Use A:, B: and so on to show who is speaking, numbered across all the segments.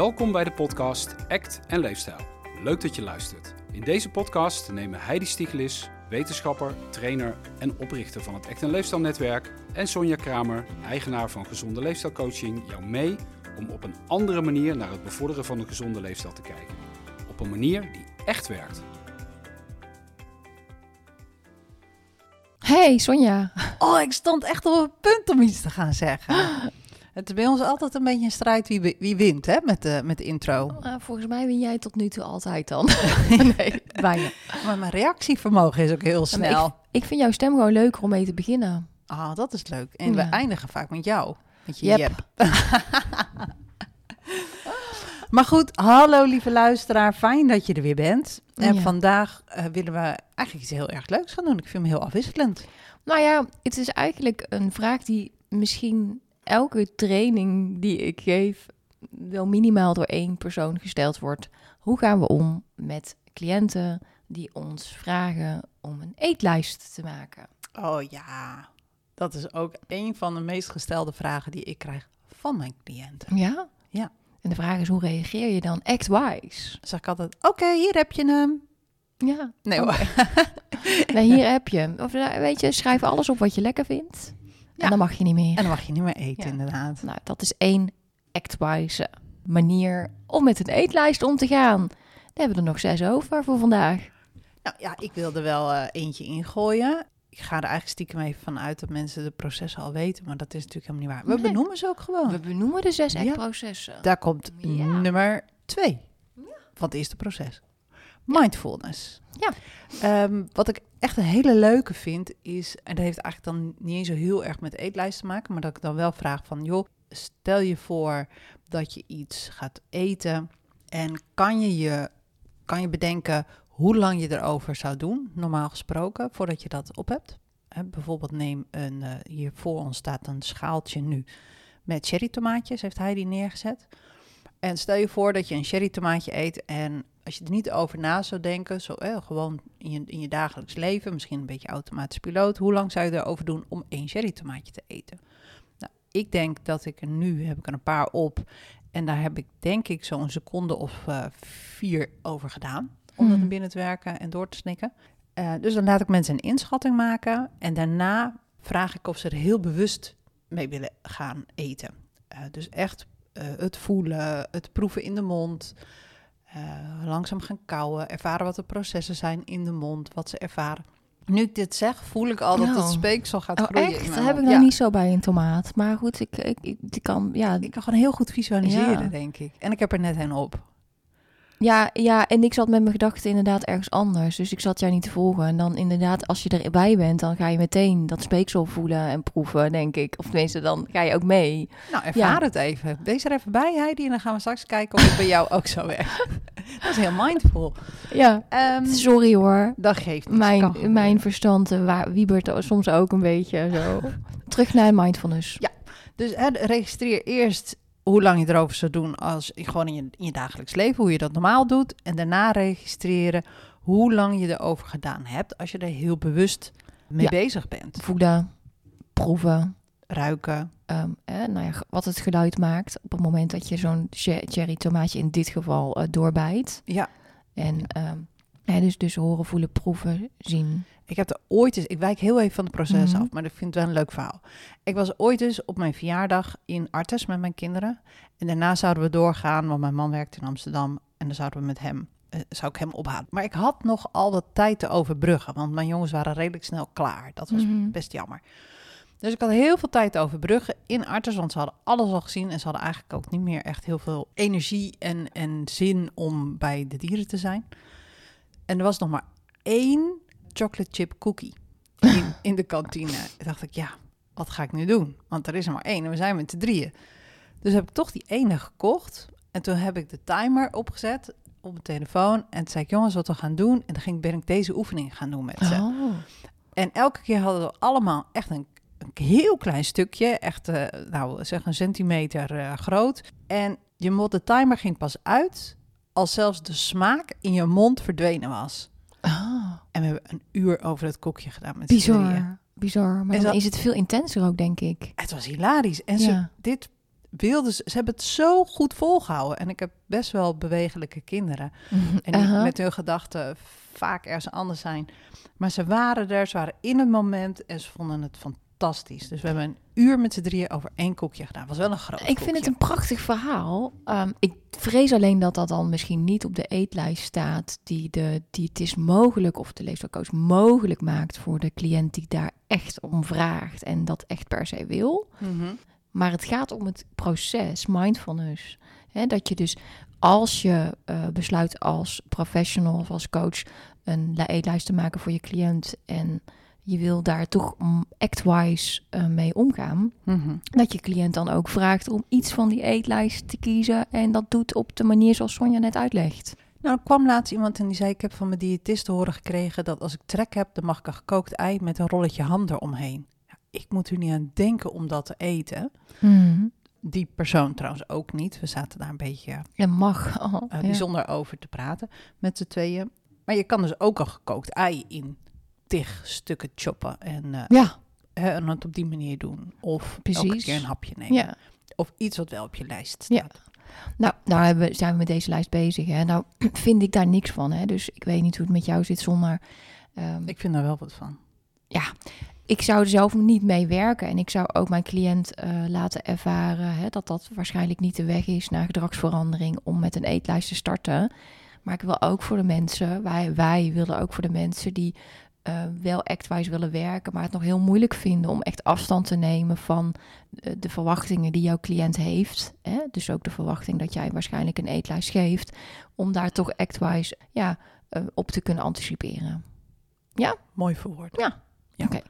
A: Welkom bij de podcast Act en Leefstijl. Leuk dat je luistert. In deze podcast nemen Heidi Stieglis, wetenschapper, trainer en oprichter van het Act en Leefstijl Netwerk, en Sonja Kramer, eigenaar van Gezonde Leefstijlcoaching, jou mee om op een andere manier naar het bevorderen van een gezonde leefstijl te kijken. Op een manier die echt werkt.
B: Hey Sonja.
C: Oh, ik stond echt op het punt om iets te gaan zeggen. Het is bij ons altijd een beetje een strijd wie, wie wint hè, met, de, met de intro.
B: Uh, volgens mij win jij tot nu toe altijd dan. nee, bijna.
C: Maar mijn reactievermogen is ook heel snel.
B: Ik, ik, vind jouw stem gewoon leuker om mee te beginnen.
C: Ah, oh, dat is leuk. En ja. we eindigen vaak met jou. Met je
B: Yep.
C: maar goed, hallo lieve luisteraar. Fijn dat je er weer bent. En
B: Ja.
C: vandaag eh, willen we eigenlijk iets heel erg leuks gaan doen. Ik vind hem heel afwisselend.
B: Nou ja, het is eigenlijk een vraag die misschien elke training die ik geef wel minimaal door één persoon gesteld wordt. Hoe gaan we om met cliënten die ons vragen om een eetlijst te maken?
C: Oh ja, dat is ook een van de meest gestelde vragen die ik krijg van mijn cliënten.
B: Ja?
C: Ja.
B: En de vraag is, hoe reageer je dan act-wise?
C: Zeg ik altijd, oké, hier heb je hem.
B: Ja.
C: Nee hoor.
B: Nee, hier heb je hem. Of nou, weet je, schrijf alles op wat je lekker vindt.
C: Ja.
B: En dan mag je niet meer.
C: En dan mag je niet meer eten,
B: Ja.
C: inderdaad.
B: Nou, dat is één act-wise manier om met een eetlijst om te gaan. Daar hebben we er nog zes over voor vandaag.
C: Nou ja, ik wilde wel eh, eentje ingooien. Ik ga er eigenlijk stiekem even van uit dat mensen de processen al weten, maar dat is natuurlijk helemaal niet waar. We
B: Nee.
C: benoemen ze ook gewoon.
B: We benoemen de zes
C: Ja.
B: act-processen.
C: Daar komt
B: Ja.
C: nummer twee van het eerste proces. Mindfulness.
B: Ja.
C: Ehm, wat ik echt een hele leuke vind is, en dat heeft eigenlijk dan niet eens zo heel erg met eetlijst te maken, maar dat ik dan wel vraag van, joh, stel je voor dat je iets gaat eten en kan je je, kan je bedenken hoe lang je erover zou doen, normaal gesproken, voordat je dat op hebt. Hè, bijvoorbeeld neem een, eh, hier voor ons staat een schaaltje nu met cherry tomaatjes, heeft hij die neergezet. En stel je voor dat je een cherry tomaatje eet en als je er niet over na zou denken, zo, eh, gewoon in je, in je dagelijks leven, misschien een beetje automatisch piloot, hoe lang zou je erover doen om één cherry tomaatje te eten? Nou, ik denk dat ik er nu, heb ik er een paar op en daar heb ik denk ik zo'n seconde of eh, vier over gedaan om dat naar binnen te werken en door te snikken. Eh, dus dan laat ik mensen een inschatting maken en daarna vraag ik of ze er heel bewust mee willen gaan eten. Eh, dus echt het voelen, het proeven in de mond, eh, langzaam gaan kauwen, ervaren wat de processen zijn in de mond, wat ze ervaren. Nu ik dit zeg, voel ik al dat
B: Oh.
C: het speeksel gaat
B: Oh,
C: groeien.
B: echt? Dat heb ik nog
C: Ja.
B: niet zo bij een tomaat. Maar goed, ik, ik, ik, ik kan, ja,
C: Ik kan gewoon heel goed visualiseren,
B: Ja.
C: denk ik. En ik heb er net een op.
B: ja, ja, en ik zat met mijn gedachten inderdaad ergens anders. Dus ik zat jou niet te volgen. En dan inderdaad, als je erbij bent, dan ga je meteen dat speeksel voelen en proeven, denk ik. Of tenminste, dan ga je ook mee.
C: Nou, ervaar
B: Ja.
C: het even. Wees er even bij, Heidi, en dan gaan we straks kijken of het bij jou ook zo werkt. dat is heel mindful.
B: Ja,
C: Ehm,
B: sorry hoor.
C: dat geeft niets.
B: Mijn, mijn verstand eh, wa- wiebert soms ook een beetje zo. Terug naar mindfulness.
C: Ja. Dus hè, registreer eerst hoe lang je erover zou doen als je gewoon in je, in je dagelijks leven, hoe je dat normaal doet. En daarna registreren hoe lang je erover gedaan hebt als je er heel bewust mee
B: Ja.
C: bezig bent.
B: Voelen, proeven.
C: Ruiken.
B: eh, nou ja, wat het geluid maakt op het moment dat je zo'n che- cherry tomaatje in dit geval eh, doorbijt.
C: Ja.
B: En ehm, dus, dus horen, voelen, proeven, zien.
C: Ik heb er ooit eens, ik wijk heel even van het proces
B: Mhm.
C: af, maar ik vind het wel een leuk verhaal. Ik was ooit eens op mijn verjaardag in Artes met mijn kinderen. En daarna zouden we doorgaan, want mijn man werkt in Amsterdam. En dan zouden we met hem, eh, zou ik hem ophalen. Maar ik had nog al wat tijd te overbruggen, want mijn jongens waren redelijk snel klaar. Dat was
B: Mhm.
C: best jammer. Dus ik had heel veel tijd te overbruggen in Artes, want ze hadden alles al gezien. En ze hadden eigenlijk ook niet meer echt heel veel energie en, en zin om bij de dieren te zijn. En er was nog maar één chocolate chip cookie in, in de kantine. Toen dacht ik, ja, wat ga ik nu doen? Want er is er maar één en we zijn met z'n drieën. Dus heb ik toch die ene gekocht. En toen heb ik de timer opgezet op mijn telefoon. En toen zei ik, jongens, wat we gaan doen. En dan ging, ben ik deze oefening gaan doen met ze.
B: Oh.
C: En elke keer hadden we allemaal echt een, een heel klein stukje. Echt, eh, nou, zeg een centimeter eh, groot. En je mond, de timer ging pas uit als zelfs de smaak in je mond verdwenen was.
B: Ah,
C: En we hebben een uur over het koekje gedaan met
B: bizar. Bizar. Maar
C: En
B: dan is het veel intenser ook, denk ik.
C: Het was hilarisch. En ze, dit wilden ze, ze hebben het zo goed volgehouden. En ik heb best wel bewegelijke kinderen. En die
B: Aha.
C: met hun gedachten vaak ergens anders zijn. Maar ze waren er, ze waren in het moment en ze vonden het fantastisch. Dus we hebben een uur met z'n drieën over één koekje gedaan. Was wel een groot
B: Ik vind het een prachtig verhaal. Ehm, ik vrees alleen dat dat dan misschien niet op de eetlijst staat die de diëtist mogelijk of de leefstijlcoach mogelijk maakt voor de cliënt die daar echt om vraagt en dat echt per se wil.
C: Mhm.
B: Maar het gaat om het proces, mindfulness. Hè, dat je dus als je eh, besluit als professional of als coach een li- eetlijst te maken voor je cliënt en je wil daar toch mm, act-wise eh, mee omgaan,
C: Mhm.
B: dat je cliënt dan ook vraagt om iets van die eetlijst te kiezen en dat doet op de manier zoals Sonja net uitlegt.
C: Nou, er kwam laatst iemand en die zei... ik heb van mijn diëtist te horen gekregen... dat als ik trek heb, dan mag ik een gekookt ei... met een rolletje ham eromheen. Ja, ik moet er niet aan denken om dat te eten. Die persoon trouwens ook niet. We zaten daar een beetje
B: En mag. Oh,
C: eh,
B: ja.
C: bijzonder over te praten met z'n tweeën. Maar je kan dus ook een gekookt ei in tig stukken choppen... en, eh,
B: Ja,
C: hè, en het op die manier doen. Of elke
B: Precies.
C: keer een hapje nemen.
B: ja.
C: Of iets wat wel op je lijst
B: Ja.
C: staat.
B: Nou, nou hebben we, zijn we met deze lijst bezig. Hè. Nou vind ik daar niks van. Hè. Dus ik weet niet hoe het met jou zit zonder... ehm,
C: Ik vind daar wel wat van.
B: ik zou er zelf niet mee werken. En ik zou ook mijn cliënt eh, laten ervaren hè, dat dat waarschijnlijk niet de weg is naar gedragsverandering om met een eetlijst te starten. Maar ik wil ook voor de mensen, wij, wij willen ook voor de mensen die eh, wel actwise willen werken, maar het nog heel moeilijk vinden om echt afstand te nemen van eh, de verwachtingen die jouw cliënt heeft. Hè? Dus ook de verwachting dat jij waarschijnlijk een eetlijst geeft, om daar toch actwise ja, eh, op te kunnen anticiperen.
C: Mooi verwoord.
B: Ja.
C: Ja.
B: Oké.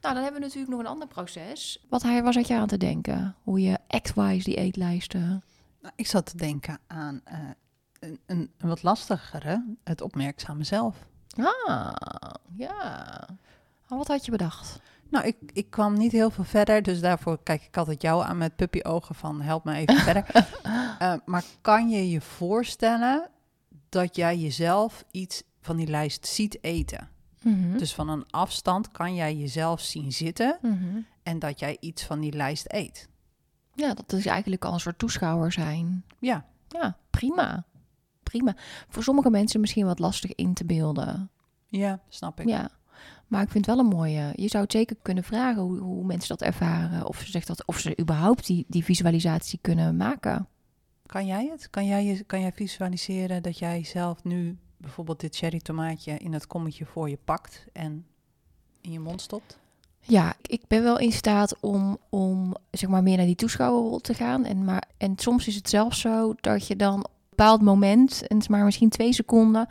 B: Nou, dan hebben we natuurlijk nog een ander proces. Wat hij was, had je aan te denken? Hoe je actwise die eetlijsten...
C: Nou, ik zat te denken aan een, een, een wat lastigere, het opmerkzame zelf.
B: Ah, ja. Oh, wat had je bedacht?
C: Nou, ik, ik kwam niet heel veel verder, dus daarvoor kijk ik altijd jou aan met puppyogen van help me even verder. Eh, maar kan je je voorstellen dat jij jezelf iets van die lijst ziet eten?
B: Mhm.
C: Dus van een afstand kan jij jezelf zien zitten
B: Mhm.
C: en dat jij iets van die lijst eet.
B: Ja, dat is eigenlijk al een soort toeschouwer zijn.
C: Ja,
B: Ja, prima. Prima. Voor sommige mensen misschien wat lastig in te beelden.
C: ja, snap ik.
B: Ja. Maar ik vind het wel een mooie. Je zou het zeker kunnen vragen hoe, hoe mensen dat ervaren. Of ze, zegt dat, of ze überhaupt die, die visualisatie kunnen maken.
C: Kan jij het? Kan jij, je, kan jij visualiseren dat jij zelf nu bijvoorbeeld dit cherry tomaatje in het kommetje voor je pakt en in je mond stopt?
B: Ja, ik ben wel in staat om, om zeg maar meer naar die toeschouwerrol te gaan. En, maar, en soms is het zelfs zo dat je dan bepaald moment, en het is maar misschien twee seconden,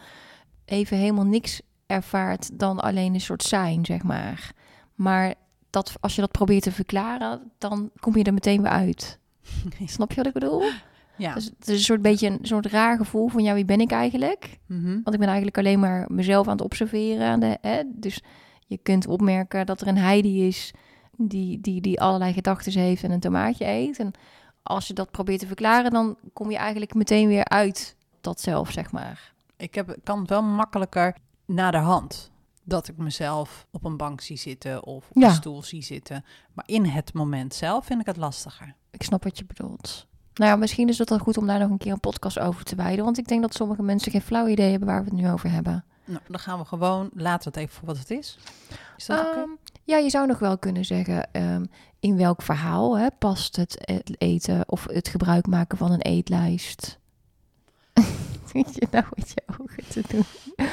B: even helemaal niks ervaart dan alleen een soort zijn, zeg maar. Maar dat, als je dat probeert te verklaren, dan kom je er meteen weer uit. Snap je wat ik bedoel?
C: Ja.
B: Dus het is een soort beetje een soort raar gevoel van, ja, wie ben ik eigenlijk?
C: Mhm.
B: Want ik ben eigenlijk alleen maar mezelf aan het observeren. Aan de, hè? Dus je kunt opmerken dat er een Heidi is die, die, die allerlei gedachten heeft en een tomaatje eet. En als je dat probeert te verklaren, dan kom je eigenlijk meteen weer uit dat zelf, zeg maar.
C: Ik heb, kan wel makkelijker naar de hand. Dat ik mezelf op een bank zie zitten of op
B: Ja.
C: een stoel zie zitten. Maar in het moment zelf vind ik het lastiger.
B: Ik snap wat je bedoelt. Nou ja, misschien is het wel goed om daar nog een keer een podcast over te wijden. Want ik denk dat sommige mensen geen flauw idee hebben waar we het nu over hebben.
C: Nou, dan gaan we gewoon, laten we het even voor wat het is. Is dat oké?
B: Ehm, ja, je zou nog wel kunnen zeggen ehm, in welk verhaal hè, past het, eten of het gebruik maken van een eetlijst. Zit je nou met je ogen te doen?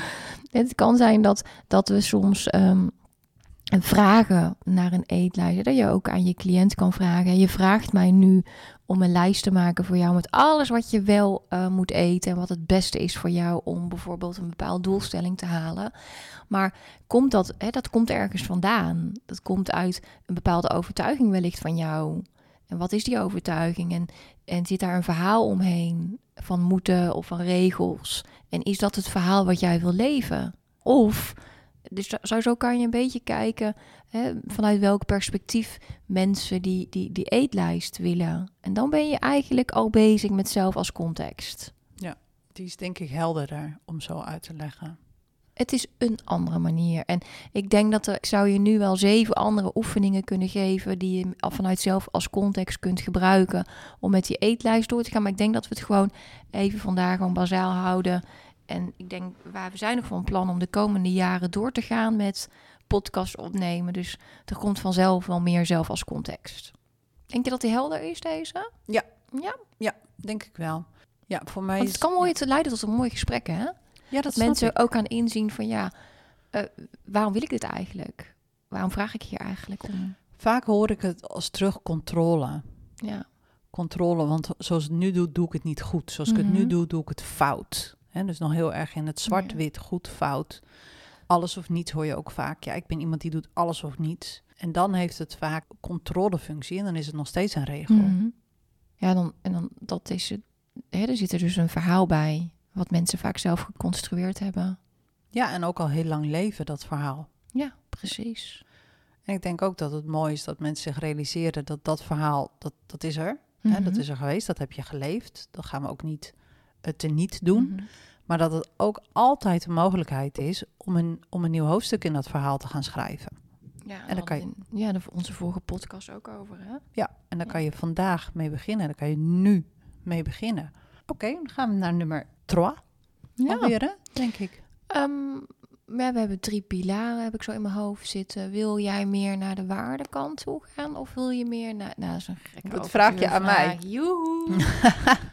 B: Het kan zijn dat, dat we soms ehm, vragen naar een eetlijst. Dat je ook aan je cliënt kan vragen. Je vraagt mij nu om een lijst te maken voor jou met alles wat je wel eh, moet eten. En wat het beste is voor jou om bijvoorbeeld een bepaalde doelstelling te halen. Maar komt dat, hè, dat komt ergens vandaan. Dat komt uit een bepaalde overtuiging wellicht van jou. En wat is die overtuiging? En, en zit daar een verhaal omheen van moeten of van regels? En is dat het verhaal wat jij wil leven? Of, dus zo, zo kan je een beetje kijken hè, vanuit welk perspectief mensen die, die, die eetlijst willen. En dan ben je eigenlijk al bezig met zelf als context.
C: Die is denk ik helderder om zo uit te leggen.
B: Het is een andere manier. En ik denk dat er, ik zou je nu wel zeven andere oefeningen kunnen geven die je vanuit zelf als context kunt gebruiken om met die eetlijst door te gaan. Maar ik denk dat we het gewoon even vandaag gewoon bazaal houden. En ik denk, waar we zijn nog van plan om de komende jaren door te gaan met podcast opnemen. Dus er komt vanzelf wel meer zelf als context. Denk je dat die helder is, deze?
C: Ja.
B: Ja?
C: Ja, denk ik wel. Ja, voor mij
B: Want
C: is...
B: het kan mooi te leiden tot een mooi gesprek, hè?
C: Ja, dat
B: mensen
C: ik.
B: ook gaan inzien van ja, eh, waarom wil ik dit eigenlijk? Waarom vraag ik hier eigenlijk om?
C: Vaak hoor ik het als terug controle.
B: Ja,
C: Controle, want zoals ik het nu doe, doe ik het niet goed. Zoals ik het nu
B: Mhm.
C: doe, doe ik het fout. Hè, dus nog heel erg in het zwart-wit, goed, fout. Alles of niets hoor je ook vaak. Ja, ik ben iemand die doet alles of niets. En dan heeft het vaak controlefunctie en dan is het nog steeds een regel.
B: Mhm. ja dan, en dan dat is het. Hè, er zit er dus een verhaal bij, wat mensen vaak zelf geconstrueerd hebben.
C: Ja, en ook al heel lang leven, dat verhaal.
B: Ja, precies.
C: En ik denk ook dat het mooi is dat mensen zich realiseren dat dat verhaal, dat, dat is er. Hè, dat
B: Mhm.
C: is er geweest, dat heb je geleefd. Dat gaan we ook niet uh, teniet doen.
B: Mhm.
C: Maar dat het ook altijd een mogelijkheid is om een, om een nieuw hoofdstuk in dat verhaal te gaan schrijven.
B: Ja,
C: dan kan je-
B: in- Ja, de, onze vorige podcast ook over, hè?
C: Ja, en daar
B: Ja.
C: kan je vandaag mee beginnen. Daar kan je nu mee beginnen. Oké, dan gaan we naar nummer 3 alweer, hè? denk ik.
B: Ehm, ja, we hebben drie pilaren, heb ik zo in mijn hoofd zitten. Wil jij meer naar de waardekant toe gaan? Of wil je meer naar... Nou, dat is een gekke
C: Dat vraag je aan mij.
B: Joehoe.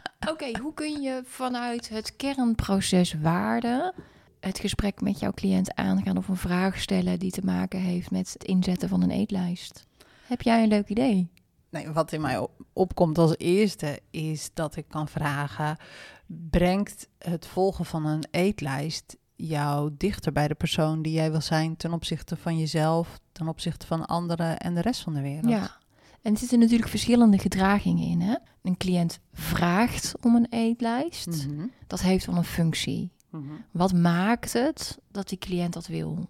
B: Hoe kun je vanuit het kernproces waarde... het gesprek met jouw cliënt aangaan... of een vraag stellen die te maken heeft met het inzetten van een eetlijst? Heb jij een leuk idee?
C: Nee, wat in mij op- opkomt als eerste is dat ik kan vragen: brengt het volgen van een eetlijst jou dichter bij de persoon die jij wil zijn ten opzichte van jezelf, ten opzichte van anderen en de rest van de wereld?
B: Ja. En er zitten natuurlijk verschillende gedragingen in. Hè? Een cliënt vraagt om een eetlijst.
C: Mhm,
B: Dat heeft wel een functie.
C: mhm.
B: Wat maakt het dat die cliënt dat wil?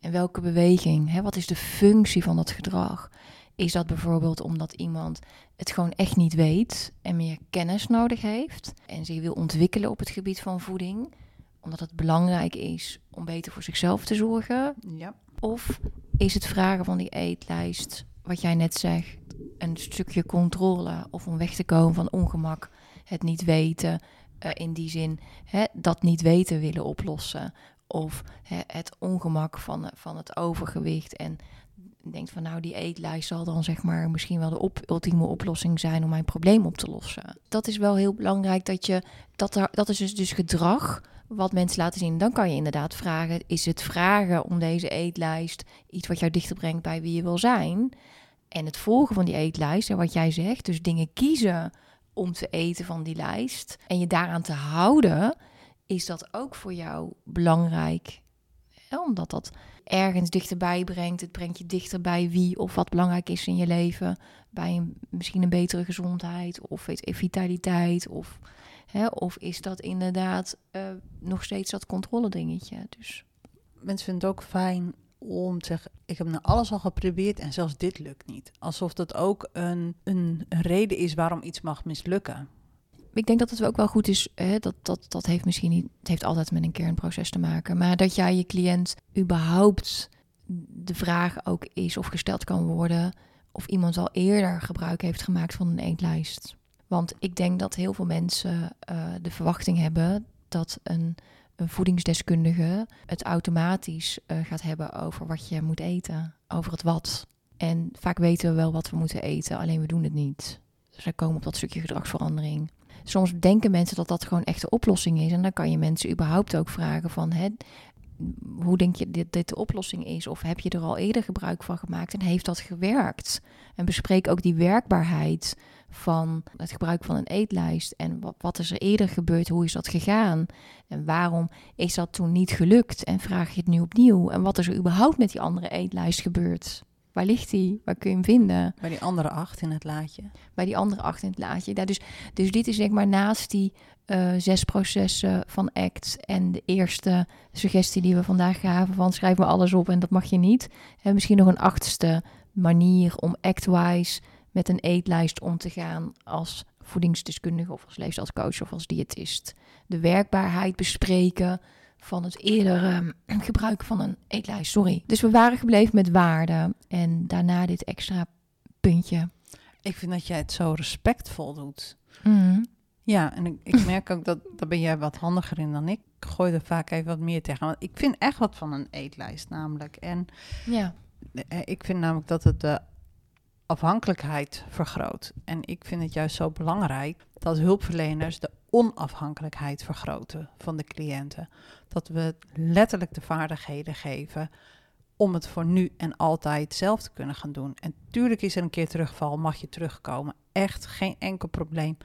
B: En welke beweging? Hè? Wat is de functie van dat gedrag? Is dat bijvoorbeeld omdat iemand het gewoon echt niet weet en meer kennis nodig heeft en zich wil ontwikkelen op het gebied van voeding, omdat het belangrijk is om beter voor zichzelf te zorgen?
C: Ja.
B: Of is het vragen van die eetlijst, wat jij net zegt, een stukje controle of om weg te komen van ongemak, het niet weten, eh, in die zin hè, dat niet weten willen oplossen. Of hè, het ongemak van, eh, van het overgewicht en denkt van nou die eetlijst zal dan zeg maar misschien wel de ultieme oplossing zijn om mijn probleem op te lossen. Dat is wel heel belangrijk dat je, dat, dat is dus, dus gedrag wat mensen laten zien. Dan kan je inderdaad vragen, is het vragen om deze eetlijst iets wat jou dichter brengt bij wie je wil zijn? En het volgen van die eetlijst en wat jij zegt, dus dingen kiezen om te eten van die lijst en je daaraan te houden, is dat ook voor jou belangrijk. Ja, omdat dat ergens dichterbij brengt. Het brengt je dichter bij wie of wat belangrijk is in je leven. Bij misschien een betere gezondheid of vitaliteit. Of, hè, of is dat inderdaad eh, nog steeds dat controle dingetje. Dus
C: Mensen vinden het ook fijn om te zeggen: Ik heb nou alles al geprobeerd en zelfs dit lukt niet. Alsof dat ook een, een, een reden is waarom iets mag mislukken.
B: ik denk dat het ook wel goed is. Hè, dat, dat, dat heeft misschien niet. Het heeft altijd met een kernproces te maken. Maar dat jij je cliënt überhaupt de vraag ook is of gesteld kan worden. Of iemand al eerder gebruik heeft gemaakt van een eetlijst. Want ik denk dat heel veel mensen eh, de verwachting hebben dat een, een voedingsdeskundige het automatisch eh, gaat hebben over wat je moet eten, over het wat. En vaak weten we wel wat we moeten eten, alleen we doen het niet. Dus wij komen op dat stukje gedragsverandering. Soms denken mensen dat dat gewoon echt de oplossing is. En dan kan je mensen überhaupt ook vragen van... Hè, hoe denk je dit, dit de oplossing is? Of heb je er al eerder gebruik van gemaakt en heeft dat gewerkt? En bespreek ook die werkbaarheid van het gebruik van een eetlijst. En wat, wat is er eerder gebeurd? Hoe is dat gegaan? En waarom is dat toen niet gelukt? En vraag je het nu opnieuw? En wat is er überhaupt met die andere eetlijst gebeurd? Waar ligt die? Waar kun je hem vinden?
C: Bij die andere acht in het laadje.
B: bij die andere acht in het laadje. Ja, dus, dus dit is zeg maar naast die eh, zes processen van ACT en de eerste suggestie die we vandaag gaven van schrijf maar alles op en dat mag je niet. En misschien nog een achtste manier om ACT-wise met een eetlijst om te gaan als voedingsdeskundige of als leefstijlcoach of als diëtist. De werkbaarheid bespreken van het eerder ehm, gebruik van een eetlijst. Sorry. Dus we waren gebleven met waarden en daarna dit extra puntje.
C: Ik vind dat jij het zo respectvol doet.
B: Mhm.
C: Ja, en ik, ik merk ook dat daar ben jij wat handiger in dan ik. Ik gooi er vaak even wat meer tegen. Want ik vind echt wat van een eetlijst namelijk. En
B: Ja.
C: eh, ik vind namelijk dat het de afhankelijkheid vergroot. En ik vind het juist zo belangrijk dat hulpverleners de onafhankelijkheid vergroten van de cliënten. Dat we letterlijk de vaardigheden geven om het voor nu en altijd zelf te kunnen gaan doen. En tuurlijk is er een keer terugval, mag je terugkomen. Echt geen enkel probleem.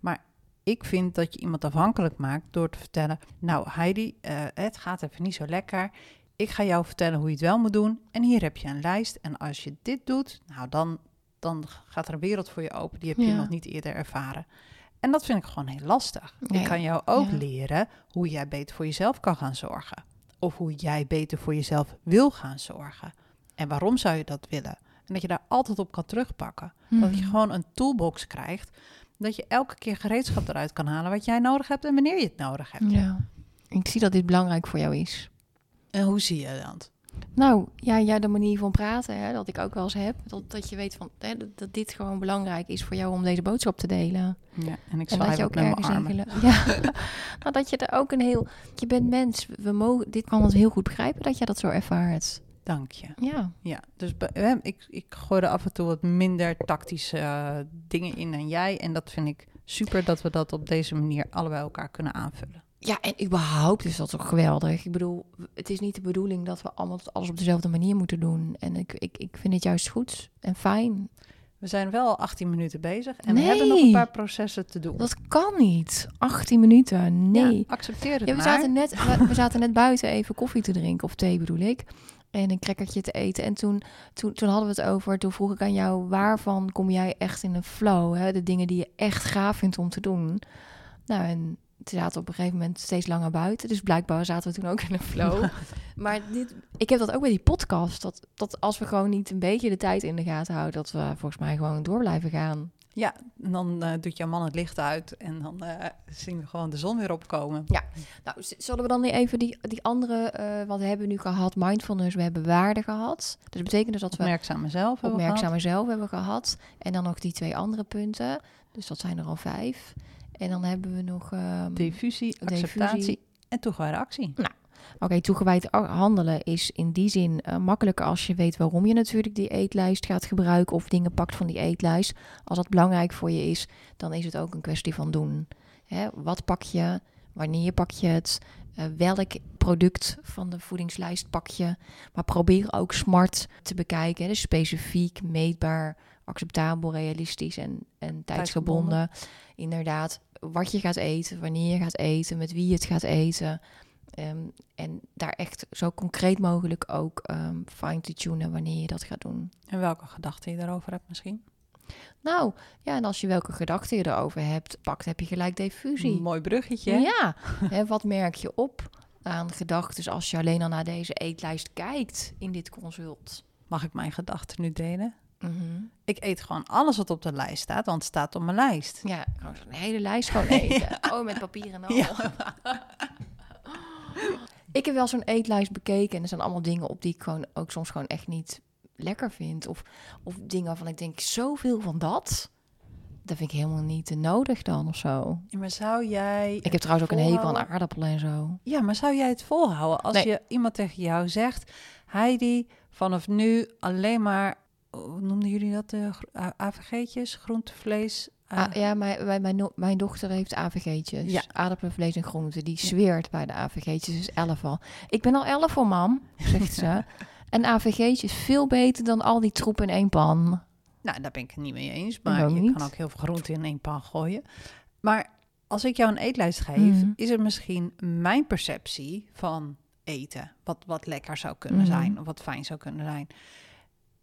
C: Maar ik vind dat je iemand afhankelijk maakt door te vertellen: Nou, Heidi, eh, het gaat even niet zo lekker. Ik ga jou vertellen hoe je het wel moet doen. En hier heb je een lijst. En als je dit doet, nou dan, dan gaat er een wereld voor je open. Die heb je
B: Ja.
C: nog niet eerder ervaren. En dat vind ik gewoon heel lastig. Ik kan jou ook
B: Ja.
C: leren hoe jij beter voor jezelf kan gaan zorgen. Of hoe jij beter voor jezelf wil gaan zorgen. En waarom zou je dat willen? En dat je daar altijd op kan terugpakken. Dat je
B: Mhm.
C: gewoon een toolbox krijgt. Dat je elke keer gereedschap eruit kan halen wat jij nodig hebt en wanneer je het nodig hebt.
B: Ja. Ik zie dat dit belangrijk voor jou is.
C: En hoe zie je dat?
B: Nou, ja, ja, de manier van praten, hè, dat ik ook wel eens heb. Dat, dat je weet van, hè, dat, dat dit gewoon belangrijk is voor jou om deze boodschap te delen.
C: Ja, en ik
B: En dat je
C: ook
B: ergens in. Ja. maar dat je er ook een heel... Je bent mens. We mogen, dit kan ons heel goed begrijpen dat jij dat zo ervaart.
C: Dank je.
B: Ja.
C: Ja, dus ik, ik gooi er af en toe wat minder tactische eh, dingen in dan jij. En dat vind ik super dat we dat op deze manier allebei elkaar kunnen aanvullen.
B: Ja, en überhaupt is dat toch geweldig. Ik bedoel, het is niet de bedoeling dat we allemaal alles op dezelfde manier moeten doen. En ik, ik, ik vind het juist goed en fijn.
C: We zijn wel al 18 minuten bezig en
B: Nee.
C: we hebben nog een paar processen te doen.
B: Dat kan niet. 18 minuten, nee.
C: Ja, accepteer het
B: Ja, we,
C: maar.
B: zaten net, we, we zaten net buiten even koffie te drinken, of thee bedoel ik. En een crackertje te eten. En toen, toen, toen hadden we het over, toen vroeg ik aan jou, waarvan kom jij echt in een flow? Hè? De dingen die je echt gaaf vindt om te doen. Nou, en zaten we op een gegeven moment steeds langer buiten. Dus blijkbaar zaten we toen ook in een flow. maar dit, ik heb dat ook bij die podcast. Dat, dat als we gewoon niet een beetje de tijd in de gaten houden, dat we volgens mij gewoon door blijven gaan.
C: Ja, en dan eh, doet jouw man het licht uit en dan eh, zien we gewoon de zon weer opkomen.
B: Nou, z- zullen we dan even die, die andere, eh wat we hebben nu gehad, mindfulness, we hebben waarde gehad. Dus dat betekent dus dat we
C: Opmerkzaam mezelf. hebben we
B: opmerkzaam
C: gehad.
B: mezelf hebben gehad. En dan nog die twee andere punten. Dus dat zijn er al vijf. En dan hebben we nog... ehm,
C: Diffusie,
B: Diffusie.
C: acceptatie en toegewijde actie.
B: Oké, toegewijd handelen is in die zin eh, makkelijker als je weet waarom je natuurlijk die eetlijst gaat gebruiken of dingen pakt van die eetlijst. Als dat belangrijk voor je is, dan is het ook een kwestie van doen. Hè, wat pak je? Wanneer pak je het? Eh, welk product van de voedingslijst pak je? Maar probeer ook smart te bekijken. hè, Dus specifiek, meetbaar, acceptabel, realistisch en, en tijdsgebonden. Inderdaad, wat je gaat eten, wanneer je gaat eten, met wie je het gaat eten. Ehm, en daar echt zo concreet mogelijk ook ehm, fine te tunen wanneer je dat gaat doen.
C: En welke gedachten je daarover hebt misschien.
B: Nou, ja, en als je welke gedachten je erover hebt, pakt, heb je gelijk diffusie.
C: Mooi bruggetje.
B: Ja, hè, wat merk je op aan gedachten als je alleen al naar deze eetlijst kijkt in dit consult?
C: Mag ik mijn gedachten nu delen?
B: Mhm.
C: Ik eet gewoon alles wat op de lijst staat, want het staat op mijn lijst.
B: Ja, gewoon zo'n hele lijst gewoon eten. Oh, met papier en al.
C: Ja.
B: Ik heb wel zo'n eetlijst bekeken en er zijn allemaal dingen op die ik gewoon ook soms gewoon echt niet lekker vind. Of, of dingen waarvan ik denk, zoveel van dat, dat vind ik helemaal niet nodig dan of zo.
C: Ja, maar zou jij...
B: Ik heb trouwens ook een hekel aan aardappelen en zo.
C: Ja, maar zou jij het volhouden als
B: Nee.
C: je iemand tegen jou zegt... Heidi, vanaf nu alleen maar... Hoe noemden jullie dat? De AVG'tjes? Groente, vlees? ah,
B: Ah, ja, mijn, mijn, mijn, mijn dochter heeft AVG'tjes.
C: Ja.
B: Aardappelen, vlees en groenten. Die zweert bij de AVG'tjes. is 11 al. Ik ben al 11 voor mam, zegt ze. En AVG'tjes is veel beter dan al die troep in één pan.
C: Nou, daar ben ik het niet mee eens. Maar je
B: niet.
C: kan ook heel veel groenten in één pan gooien. Maar als ik jou een eetlijst geef...
B: Mhm.
C: is het misschien mijn perceptie van eten... wat, wat lekker zou kunnen
B: Mhm.
C: zijn of wat fijn zou kunnen zijn...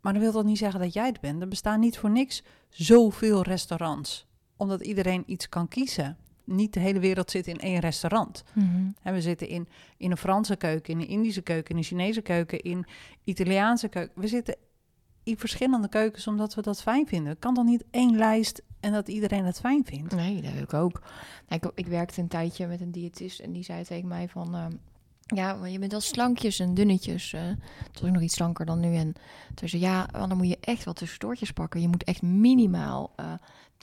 C: Maar dat wil toch niet zeggen dat jij het bent? Er bestaan niet voor niks zoveel restaurants. Omdat iedereen iets kan kiezen. Niet de hele wereld zit in één restaurant. En we zitten in, in een Franse keuken, in een Indische keuken, in een Chinese keuken, in Italiaanse keuken. We zitten in verschillende keukens omdat we dat fijn vinden. Het kan dan niet één lijst en dat iedereen het fijn vindt.
B: Nee, dat heb ik ook. Nou, ik, ik werkte een tijdje met een diëtist en die zei tegen mij van... ehm, Ja, maar je bent wel slankjes en dunnetjes. eh toen nog iets slanker dan nu. En toen zei ze, ja, dan moet je echt wel tussendoortjes pakken. Je moet echt minimaal eh,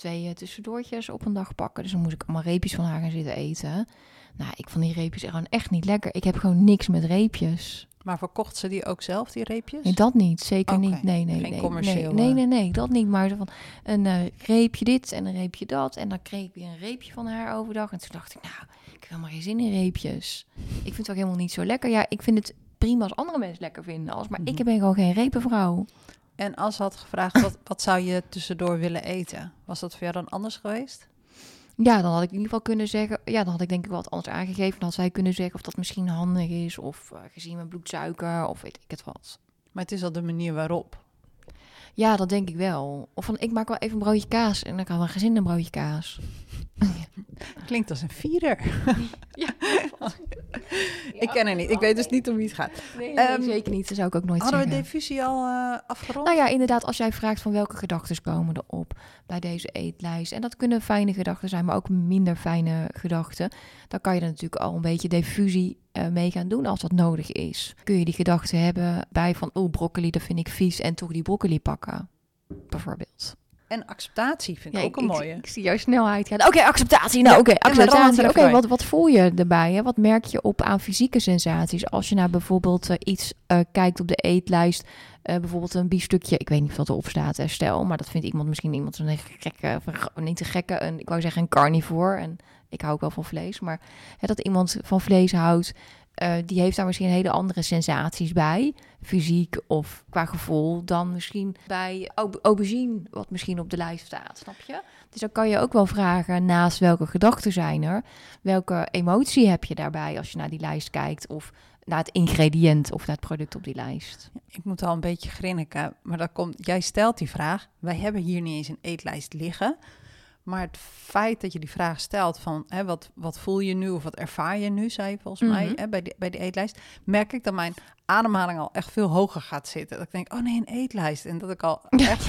B: twee eh, tussendoortjes op een dag pakken. Dus dan moest ik allemaal reepjes van haar gaan zitten eten. Nou, ik vond die reepjes gewoon echt niet lekker. Ik heb gewoon niks met reepjes.
C: Maar verkocht ze die ook zelf, die reepjes?
B: Nee, dat niet. Zeker niet. Nee, nee,
C: geen
B: nee.
C: commercieel,
B: Nee, nee, nee, nee, dat niet. Maar van een eh, reepje dit en een reepje dat. En dan kreeg ik weer een reepje van haar overdag. En toen dacht ik, nou, ik heb helemaal geen zin in reepjes. Ik vind het ook helemaal niet zo lekker. Ja, ik vind het prima als andere mensen lekker vinden. Als, maar
C: Mhm.
B: ik ben gewoon geen repenvrouw.
C: En als ze had gevraagd, wat, wat zou je tussendoor willen eten? Was dat voor jou dan anders geweest?
B: Ja, dan had ik in ieder geval kunnen zeggen... Ja, dan had ik denk ik wel wat anders aangegeven. Dan had zij kunnen zeggen of dat misschien handig is. Of eh, gezien mijn bloedsuiker. Of weet ik het wat.
C: Maar het is al de manier waarop.
B: Ja, dat denk ik wel. Of van, ik maak wel even een broodje kaas. En dan kan mijn gezin een broodje kaas.
C: Klinkt als een vierer.
B: Ja.
C: ik ken haar niet. Ik weet dus niet om wie het gaat.
B: Nee, nee,
C: Ehm,
B: zeker niet. Dat zou ik ook nooit
C: Hadden we diffusie al eh, afgerond?
B: Nou ja, inderdaad, als jij vraagt van welke gedachten komen erop bij deze eetlijst. En dat kunnen fijne gedachten zijn, maar ook minder fijne gedachten. Dan kan je er natuurlijk al een beetje diffusie eh, mee gaan doen als dat nodig is. Kun je die gedachten hebben bij van, oh broccoli, dat vind ik vies. En toch die broccoli pakken, bijvoorbeeld.
C: En acceptatie vind ik
B: Ja,
C: ook een mooie.
B: Ik, zie jouw snelheid gaan. Oké, acceptatie. Nou,
C: Ja,
B: oké, acceptatie. Oké, wat, wat voel je erbij? Hè? Wat merk je op aan fysieke sensaties? Als je naar bijvoorbeeld eh, iets eh, kijkt op de eetlijst, eh, bijvoorbeeld een biefstukje, ik weet niet of dat erop staat, eh, stel, maar dat vindt iemand misschien iemand een gekke, of niet een gekke, een, ik wou zeggen een carnivore. En ik hou ook wel van vlees, maar hè, dat iemand van vlees houdt, eh, die heeft daar misschien hele andere sensaties bij, fysiek of qua gevoel, dan misschien bij au- wat misschien op de lijst staat, snap je? Dus dan kan je ook wel vragen, naast welke gedachten zijn er, welke emotie heb je daarbij als je naar die lijst kijkt, of naar het ingrediënt of naar het product op die lijst.
C: Ik moet al een beetje grinniken, maar dat komt, jij stelt die vraag. Wij hebben hier niet eens een eetlijst liggen. Maar het feit dat je die vraag stelt van hè, wat, wat voel je nu of wat ervaar je nu, zei je volgens mij
B: Mhm.
C: hè, bij, die, bij die eetlijst, merk ik dat mijn ademhaling al echt veel hoger gaat zitten. Dat ik denk, oh nee, een eetlijst. En dat ik al echt...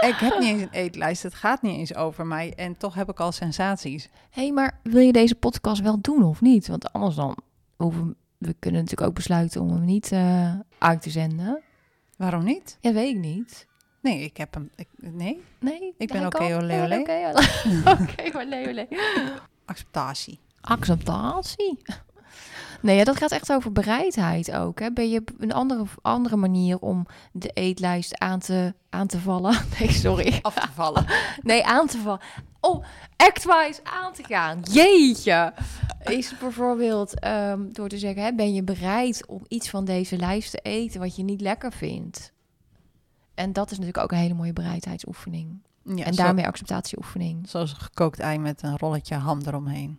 C: Ik heb niet eens een eetlijst, het gaat niet eens over mij. En toch heb ik al sensaties.
B: Hé, hey, maar wil je deze podcast wel doen of niet? Want anders dan hoeven we kunnen natuurlijk ook besluiten om hem niet eh, uit te zenden.
C: Waarom niet?
B: Ja, weet ik niet.
C: Nee, ik heb hem... Ik, nee,
B: Nee,
C: Ik ben oké,
B: kan?
C: olé, olé.
B: Oké, olé. Olé, olé.
C: acceptatie.
B: Acceptatie. Nee, ja, dat gaat echt over bereidheid ook. Hè? Ben je een andere, andere manier om de eetlijst aan te, aan te vallen? Nee, sorry.
C: Af te vallen.
B: Nee, aan te vallen. Oh, actwise aan te gaan. Jeetje. Is het bijvoorbeeld ehm, door te zeggen, hè, ben je bereid om iets van deze lijst te eten wat je niet lekker vindt? En dat is natuurlijk ook een hele mooie bereidheidsoefening.
C: Ja,
B: en
C: zo-
B: daarmee acceptatieoefening.
C: Zoals een gekookt ei met een rolletje ham eromheen.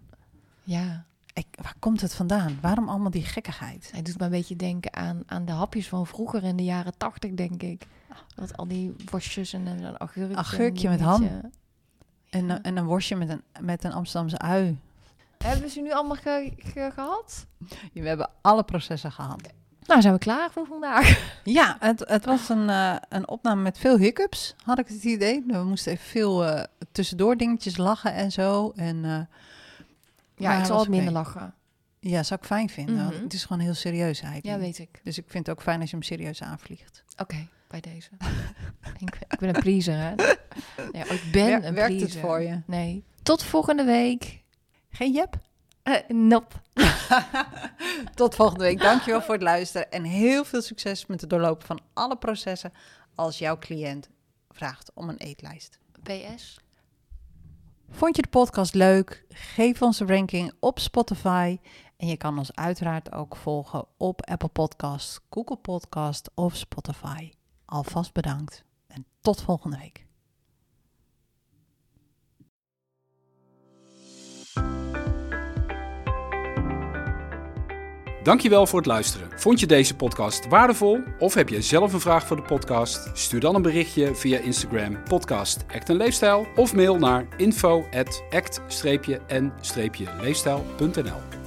B: Ja,
C: Ik, waar komt het vandaan? Waarom allemaal die gekkigheid?
B: hij doet me een beetje denken aan, aan de hapjes van vroeger in de jaren tachtig, denk ik. Dat al die worstjes en een augurkje.
C: Met ham. En, een- en een worstje met een, met een Amsterdamse ui.
B: Hebben ze nu allemaal ge- ge- gehad?
C: We hebben alle processen gehad.
B: Nou, zijn we klaar voor vandaag.
C: Ja, het, het was een, eh, een opname met veel hiccups, had ik het idee. We moesten even veel eh, tussendoor dingetjes lachen en zo. En eh,
B: Ja, ik zal wat minder lachen.
C: ja, zou ik fijn vinden. want
B: Mhm.
C: Het is gewoon heel serieus.
B: Ja, weet ik.
C: Dus ik vind het ook fijn als je hem serieus aanvliegt.
B: Oké, bij deze. ik, ik ben een pleaser, hè? Ja, ik ben
C: Wer-
B: een
C: werkt het
B: pleaser.
C: voor je?
B: Nee. Tot volgende week.
C: Geen jep?
B: Eh, nop.
C: Tot volgende week. Dankjewel voor het luisteren. En heel veel succes met het doorlopen van alle processen als jouw cliënt vraagt om een eetlijst.
B: PS.
C: Vond je de podcast leuk? Geef ons een ranking op Spotify. En je kan ons uiteraard ook volgen op Apple Podcast, Google Podcast of Spotify. Alvast bedankt en tot volgende week.
A: Dankjewel voor het luisteren. Vond je deze podcast waardevol of heb je zelf een vraag voor de podcast? Stuur dan een berichtje via Instagram podcast Act en Leefstijl of mail naar info at act-en-leefstijl.nl